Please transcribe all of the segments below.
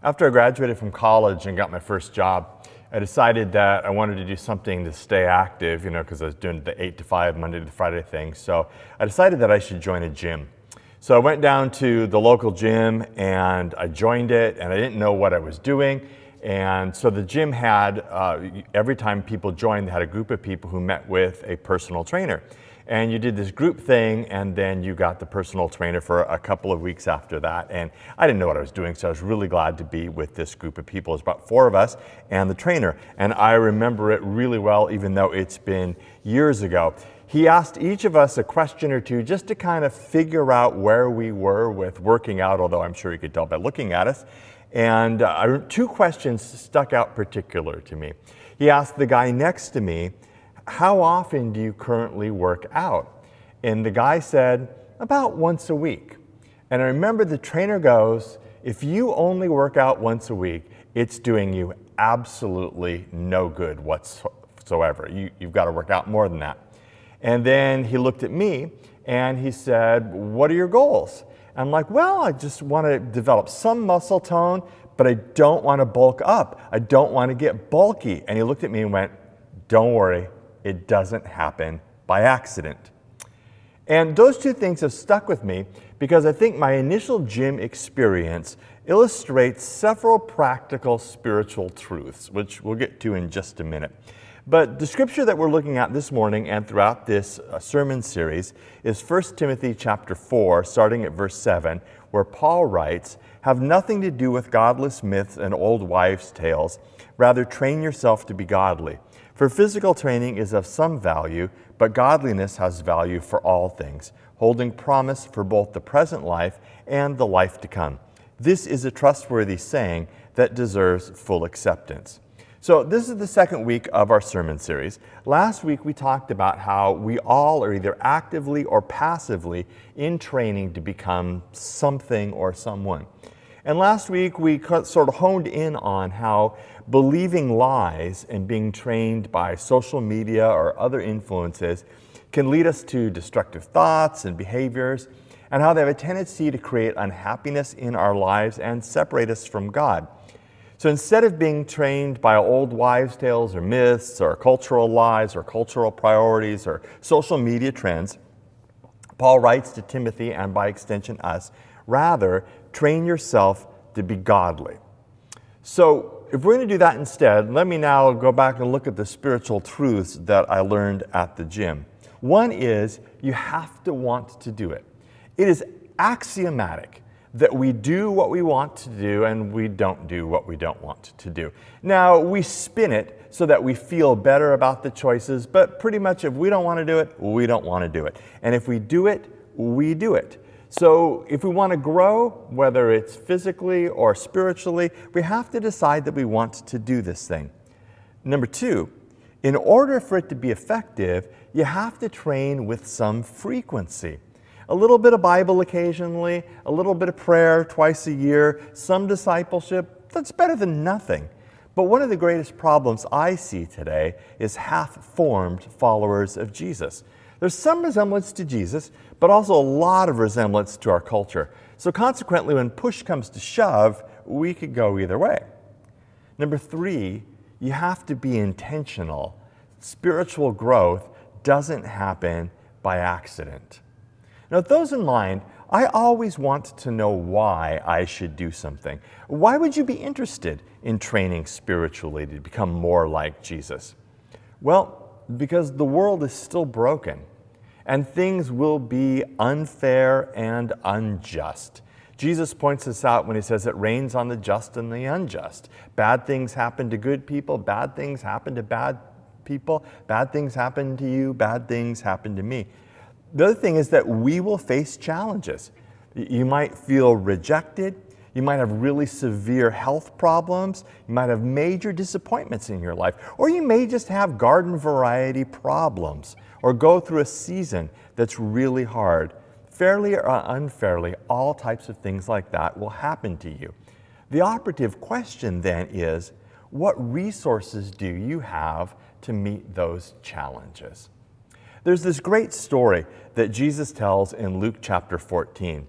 After I graduated from college and got my first job, I decided that I wanted to do something to stay active, you know, because I was doing the 8 to 5, Monday to Friday thing. So I decided that I should join a gym. So I went down to the local gym and I joined it, and I didn't know what I was doing. And so the gym had, uh, every time people joined, they had a group of people who met with a personal trainer and you did this group thing and then you got the personal trainer for a couple of weeks after that. And i didn't know what i was doing so i was really glad to be with this group of people. It's about four of us and the trainer. And i remember it really well even though it's been years ago. He asked each of us a question or two just to kind of figure out where we were with working out although i'm sure you could tell by looking at us. And uh, two questions stuck out particular to me. He asked the guy next to me how often do you currently work out? And the guy said, About once a week. And I remember the trainer goes, If you only work out once a week, it's doing you absolutely no good whatsoever. You, you've got to work out more than that. And then he looked at me and he said, What are your goals? I'm like, Well, I just want to develop some muscle tone, but I don't want to bulk up. I don't want to get bulky. And he looked at me and went, Don't worry, it doesn't happen by accident. And those two things have stuck with me because I think my initial gym experience illustrates several practical spiritual truths, which we'll get to in just a minute. But the scripture that we're looking at this morning and throughout this uh, sermon series is 1 Timothy chapter 4, starting at verse 7, where Paul writes, Have nothing to do with godless myths and old wives' tales. Rather, train yourself to be godly. For physical training is of some value, but godliness has value for all things, holding promise for both the present life and the life to come. This is a trustworthy saying that deserves full acceptance. So, this is the second week of our sermon series. Last week we talked about how we all are either actively or passively in training to become something or someone. And last week we sort of honed in on how believing lies and being trained by social media or other influences can lead us to destructive thoughts and behaviors, and how they have a tendency to create unhappiness in our lives and separate us from God. So instead of being trained by old wives' tales or myths or cultural lies or cultural priorities or social media trends, Paul writes to Timothy and by extension us, rather, train yourself to be godly. So if we're going to do that instead, let me now go back and look at the spiritual truths that I learned at the gym. One is you have to want to do it. It is axiomatic that we do what we want to do and we don't do what we don't want to do. Now, we spin it so that we feel better about the choices, but pretty much if we don't want to do it, we don't want to do it. And if we do it, we do it. So, if we want to grow, whether it's physically or spiritually, we have to decide that we want to do this thing. Number two, in order for it to be effective, you have to train with some frequency. A little bit of Bible occasionally, a little bit of prayer twice a year, some discipleship, that's better than nothing. But one of the greatest problems I see today is half formed followers of Jesus. There's some resemblance to Jesus, but also a lot of resemblance to our culture. So consequently, when push comes to shove, we could go either way. Number three, you have to be intentional. Spiritual growth doesn't happen by accident. Now, with those in mind, I always want to know why I should do something. Why would you be interested in training spiritually to become more like Jesus? Well, because the world is still broken and things will be unfair and unjust. Jesus points this out when he says it rains on the just and the unjust. Bad things happen to good people, bad things happen to bad people, bad things happen to you, bad things happen to me. The other thing is that we will face challenges. You might feel rejected. You might have really severe health problems. You might have major disappointments in your life. Or you may just have garden variety problems or go through a season that's really hard. Fairly or unfairly, all types of things like that will happen to you. The operative question then is what resources do you have to meet those challenges? There's this great story that Jesus tells in Luke chapter 14.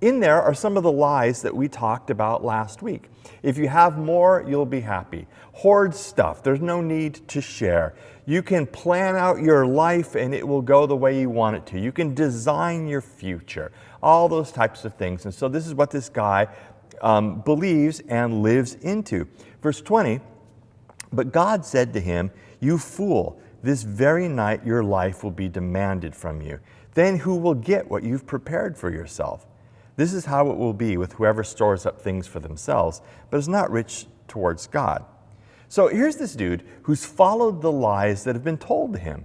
in there are some of the lies that we talked about last week. If you have more, you'll be happy. Hoard stuff, there's no need to share. You can plan out your life and it will go the way you want it to. You can design your future, all those types of things. And so, this is what this guy um, believes and lives into. Verse 20 But God said to him, You fool, this very night your life will be demanded from you. Then who will get what you've prepared for yourself? This is how it will be with whoever stores up things for themselves, but is not rich towards God. So here's this dude who's followed the lies that have been told to him,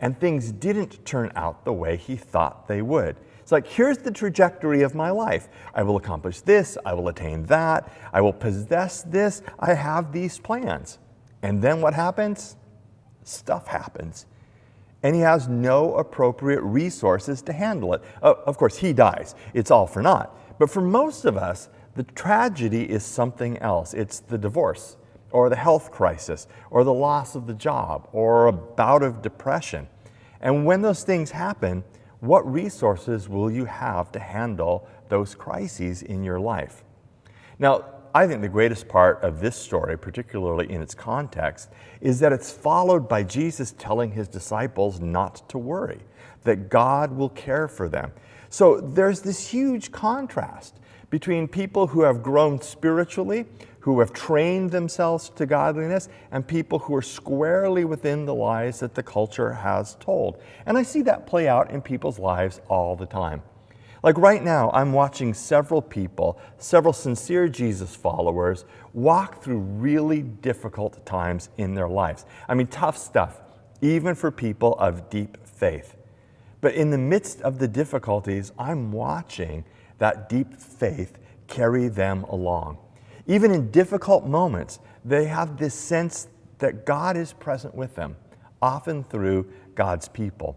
and things didn't turn out the way he thought they would. It's like, here's the trajectory of my life. I will accomplish this, I will attain that, I will possess this, I have these plans. And then what happens? Stuff happens and he has no appropriate resources to handle it. of course, he dies. It's all for naught. But for most of us, the tragedy is something else. It's the divorce, or the health crisis, or the loss of the job, or a bout of depression. And when those things happen, what resources will you have to handle those crises in your life? Now, I think the greatest part of this story, particularly in its context, is that it's followed by Jesus telling his disciples not to worry, that God will care for them. So there's this huge contrast between people who have grown spiritually, who have trained themselves to godliness, and people who are squarely within the lies that the culture has told. And I see that play out in people's lives all the time. Like right now, I'm watching several people, several sincere Jesus followers, walk through really difficult times in their lives. I mean, tough stuff, even for people of deep faith. But in the midst of the difficulties, I'm watching that deep faith carry them along. Even in difficult moments, they have this sense that God is present with them, often through God's people.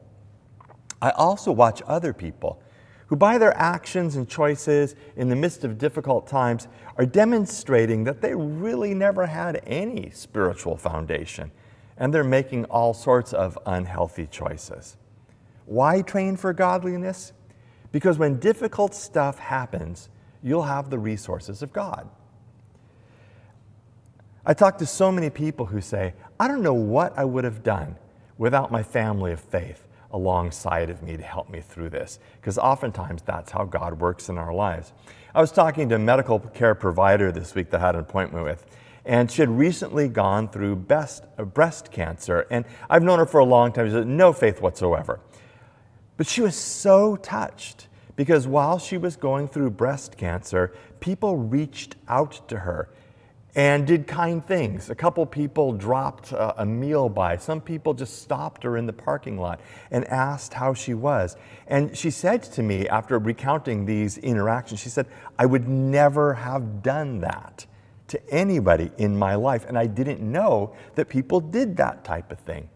I also watch other people who by their actions and choices in the midst of difficult times are demonstrating that they really never had any spiritual foundation and they're making all sorts of unhealthy choices. Why train for godliness? Because when difficult stuff happens, you'll have the resources of God. I talk to so many people who say, I don't know what I would have done without my family of faith alongside of me to help me through this. Because oftentimes that's how God works in our lives. I was talking to a medical care provider this week that I had an appointment with, and she had recently gone through best, uh, breast cancer. And I've known her for a long time. She had no faith whatsoever. But she was so touched because while she was going through breast cancer, people reached out to her and did kind things. A couple people dropped uh, a meal by. Some people just stopped her in the parking lot and asked how she was. And she said to me after recounting these interactions, she said, I would never have done that to anybody in my life. And I didn't know that people did that type of thing.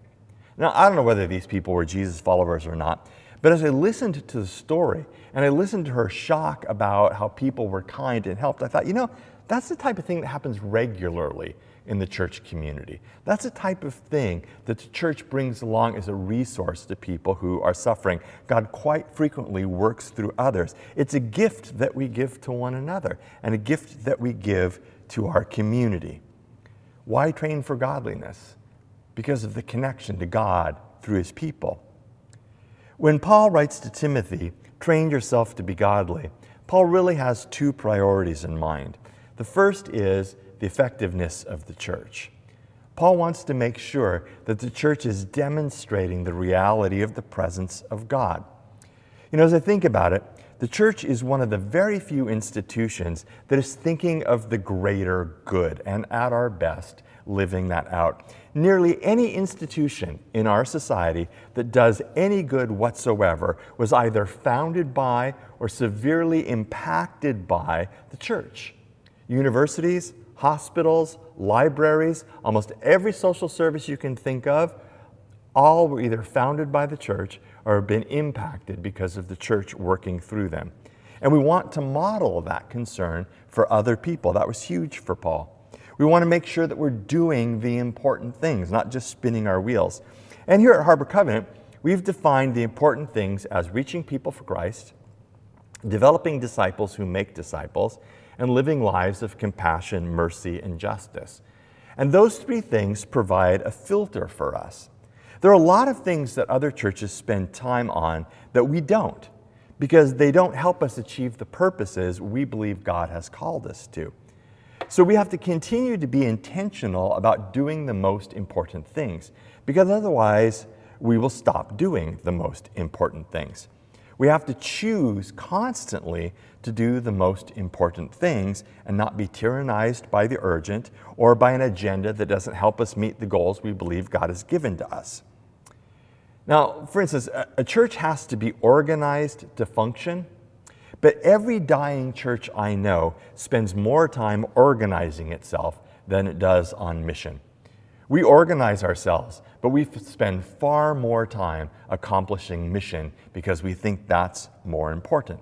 Now, I don't know whether these people were Jesus followers or not, but as I listened to the story and I listened to her shock about how people were kind and helped, I thought, you know, that's the type of thing that happens regularly in the church community. That's the type of thing that the church brings along as a resource to people who are suffering. God quite frequently works through others. It's a gift that we give to one another and a gift that we give to our community. Why train for godliness? Because of the connection to God through his people. When Paul writes to Timothy, train yourself to be godly, Paul really has two priorities in mind. The first is the effectiveness of the church. Paul wants to make sure that the church is demonstrating the reality of the presence of God. You know, as I think about it, the church is one of the very few institutions that is thinking of the greater good and at our best living that out. Nearly any institution in our society that does any good whatsoever was either founded by or severely impacted by the church universities, hospitals, libraries, almost every social service you can think of, all were either founded by the church or have been impacted because of the church working through them. And we want to model that concern for other people. That was huge for Paul. We want to make sure that we're doing the important things, not just spinning our wheels. And here at Harbor Covenant, we've defined the important things as reaching people for Christ, developing disciples who make disciples, and living lives of compassion, mercy, and justice. And those three things provide a filter for us. There are a lot of things that other churches spend time on that we don't because they don't help us achieve the purposes we believe God has called us to. So we have to continue to be intentional about doing the most important things because otherwise we will stop doing the most important things. We have to choose constantly to do the most important things and not be tyrannized by the urgent or by an agenda that doesn't help us meet the goals we believe God has given to us. Now, for instance, a church has to be organized to function, but every dying church I know spends more time organizing itself than it does on mission. We organize ourselves, but we spend far more time accomplishing mission because we think that's more important.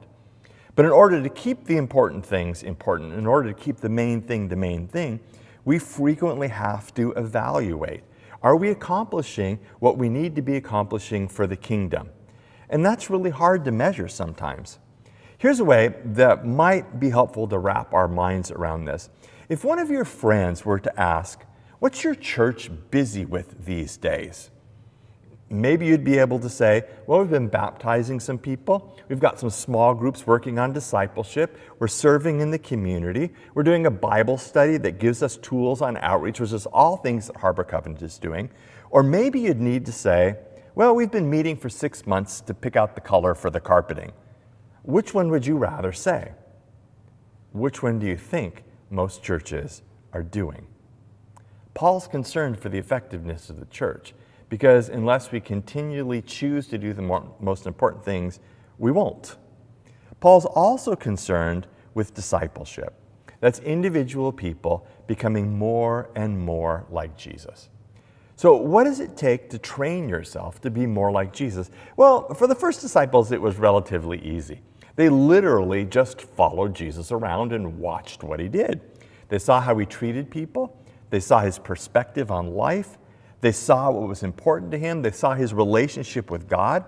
But in order to keep the important things important, in order to keep the main thing the main thing, we frequently have to evaluate are we accomplishing what we need to be accomplishing for the kingdom? And that's really hard to measure sometimes. Here's a way that might be helpful to wrap our minds around this. If one of your friends were to ask, What's your church busy with these days? Maybe you'd be able to say, Well, we've been baptizing some people. We've got some small groups working on discipleship. We're serving in the community. We're doing a Bible study that gives us tools on outreach, which is all things that Harbor Covenant is doing. Or maybe you'd need to say, Well, we've been meeting for six months to pick out the color for the carpeting. Which one would you rather say? Which one do you think most churches are doing? Paul's concerned for the effectiveness of the church because unless we continually choose to do the more, most important things, we won't. Paul's also concerned with discipleship. That's individual people becoming more and more like Jesus. So, what does it take to train yourself to be more like Jesus? Well, for the first disciples, it was relatively easy. They literally just followed Jesus around and watched what he did. They saw how he treated people, they saw his perspective on life, they saw what was important to him, they saw his relationship with God.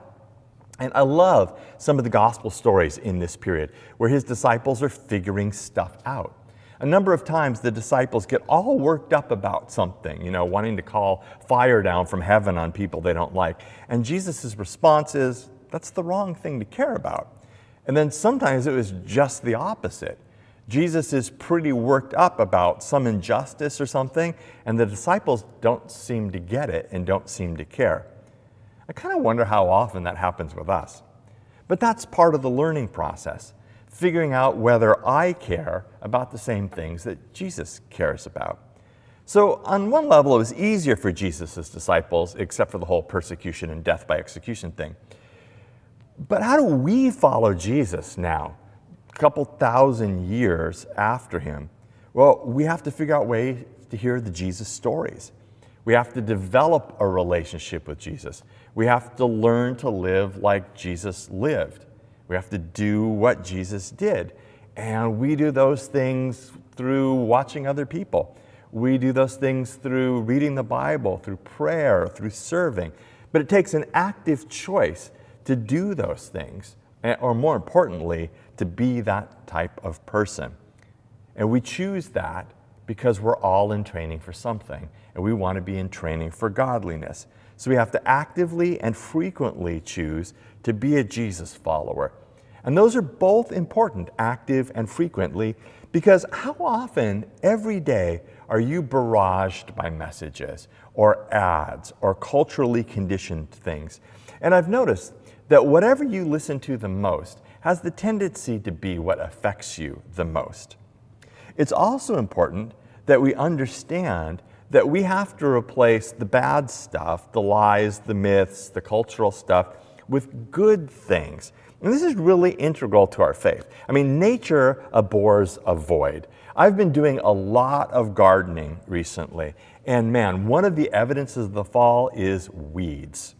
And I love some of the gospel stories in this period where his disciples are figuring stuff out. A number of times the disciples get all worked up about something, you know, wanting to call fire down from heaven on people they don't like. And Jesus' response is, that's the wrong thing to care about. And then sometimes it was just the opposite. Jesus is pretty worked up about some injustice or something, and the disciples don't seem to get it and don't seem to care. I kind of wonder how often that happens with us. But that's part of the learning process, figuring out whether I care about the same things that Jesus cares about. So, on one level, it was easier for Jesus' disciples, except for the whole persecution and death by execution thing. But how do we follow Jesus now? Couple thousand years after him? Well, we have to figure out ways to hear the Jesus stories. We have to develop a relationship with Jesus. We have to learn to live like Jesus lived. We have to do what Jesus did. And we do those things through watching other people. We do those things through reading the Bible, through prayer, through serving. But it takes an active choice to do those things, or more importantly, to be that type of person. And we choose that because we're all in training for something, and we want to be in training for godliness. So we have to actively and frequently choose to be a Jesus follower. And those are both important, active and frequently, because how often every day are you barraged by messages or ads or culturally conditioned things? And I've noticed that whatever you listen to the most has the tendency to be what affects you the most. It's also important that we understand that we have to replace the bad stuff, the lies, the myths, the cultural stuff, with good things And this is really integral to our faith. I mean, nature abhors a void. I've been doing a lot of gardening recently, and man, one of the evidences of the fall is weeds.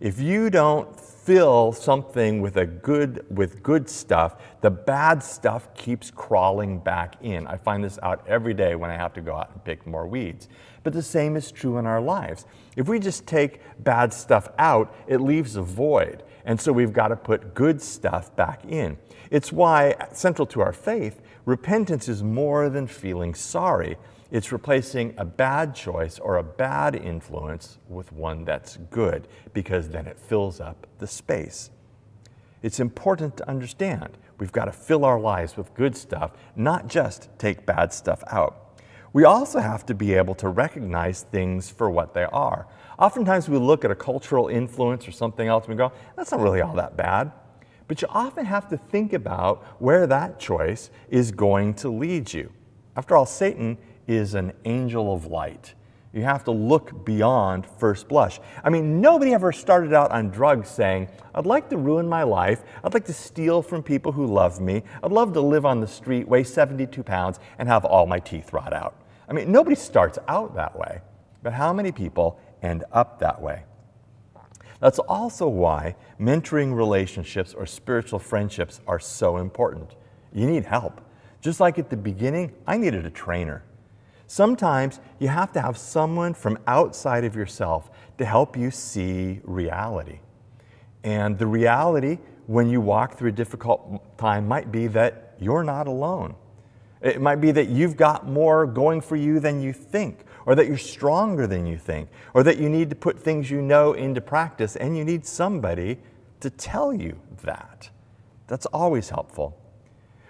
If you don't fill something with a good with good stuff, the bad stuff keeps crawling back in. I find this out every day when I have to go out and pick more weeds. But the same is true in our lives. If we just take bad stuff out, it leaves a void. And so we've got to put good stuff back in. It's why, central to our faith, repentance is more than feeling sorry. It's replacing a bad choice or a bad influence with one that's good, because then it fills up the space. It's important to understand we've got to fill our lives with good stuff, not just take bad stuff out. We also have to be able to recognize things for what they are. Oftentimes we look at a cultural influence or something else and we go, that's not really all that bad. But you often have to think about where that choice is going to lead you. After all, Satan is an angel of light. You have to look beyond first blush. I mean, nobody ever started out on drugs saying, I'd like to ruin my life. I'd like to steal from people who love me. I'd love to live on the street, weigh 72 pounds, and have all my teeth rot out. I mean, nobody starts out that way. But how many people end up that way? That's also why mentoring relationships or spiritual friendships are so important. You need help. Just like at the beginning, I needed a trainer. Sometimes you have to have someone from outside of yourself to help you see reality. And the reality when you walk through a difficult time might be that you're not alone. It might be that you've got more going for you than you think, or that you're stronger than you think, or that you need to put things you know into practice and you need somebody to tell you that. That's always helpful.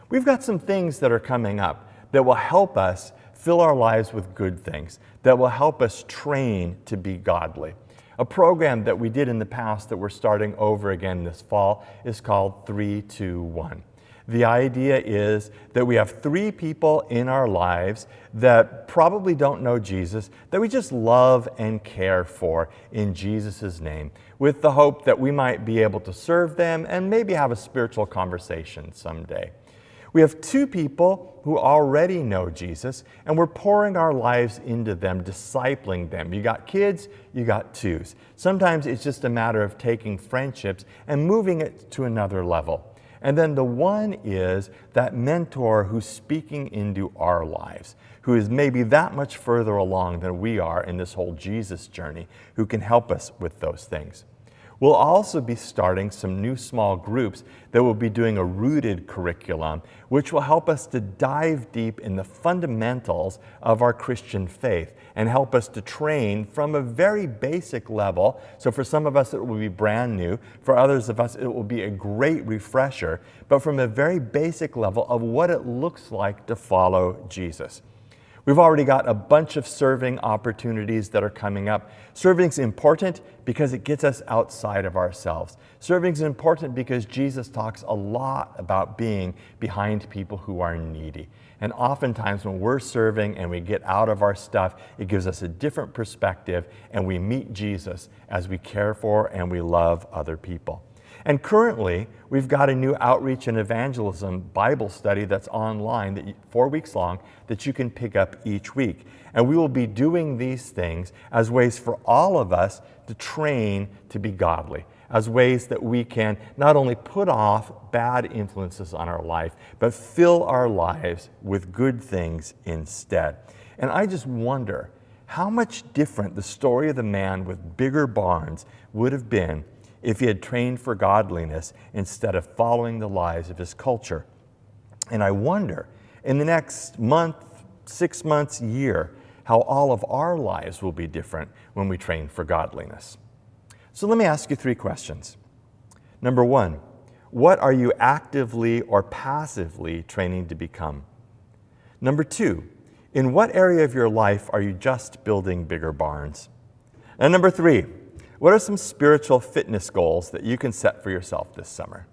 We've got some things that are coming up that will help us fill our lives with good things that will help us train to be godly. A program that we did in the past that we're starting over again this fall is called 321. The idea is that we have three people in our lives that probably don't know Jesus, that we just love and care for in Jesus' name, with the hope that we might be able to serve them and maybe have a spiritual conversation someday. We have two people who already know Jesus, and we're pouring our lives into them, discipling them. You got kids, you got twos. Sometimes it's just a matter of taking friendships and moving it to another level. And then the one is that mentor who's speaking into our lives, who is maybe that much further along than we are in this whole Jesus journey, who can help us with those things. We'll also be starting some new small groups that will be doing a rooted curriculum, which will help us to dive deep in the fundamentals of our Christian faith and help us to train from a very basic level. So, for some of us, it will be brand new. For others of us, it will be a great refresher, but from a very basic level of what it looks like to follow Jesus. We've already got a bunch of serving opportunities that are coming up. Serving is important because it gets us outside of ourselves. Serving is important because Jesus talks a lot about being behind people who are needy. And oftentimes, when we're serving and we get out of our stuff, it gives us a different perspective and we meet Jesus as we care for and we love other people. And currently, we've got a new outreach and evangelism Bible study that's online, that you, four weeks long, that you can pick up each week. And we will be doing these things as ways for all of us to train to be godly, as ways that we can not only put off bad influences on our life, but fill our lives with good things instead. And I just wonder how much different the story of the man with bigger barns would have been if he had trained for godliness instead of following the lies of his culture. And I wonder, in the next month, six months, year, how all of our lives will be different when we train for godliness. So let me ask you three questions. Number one, what are you actively or passively training to become? Number two, in what area of your life are you just building bigger barns? And number three, what are some spiritual fitness goals that you can set for yourself this summer?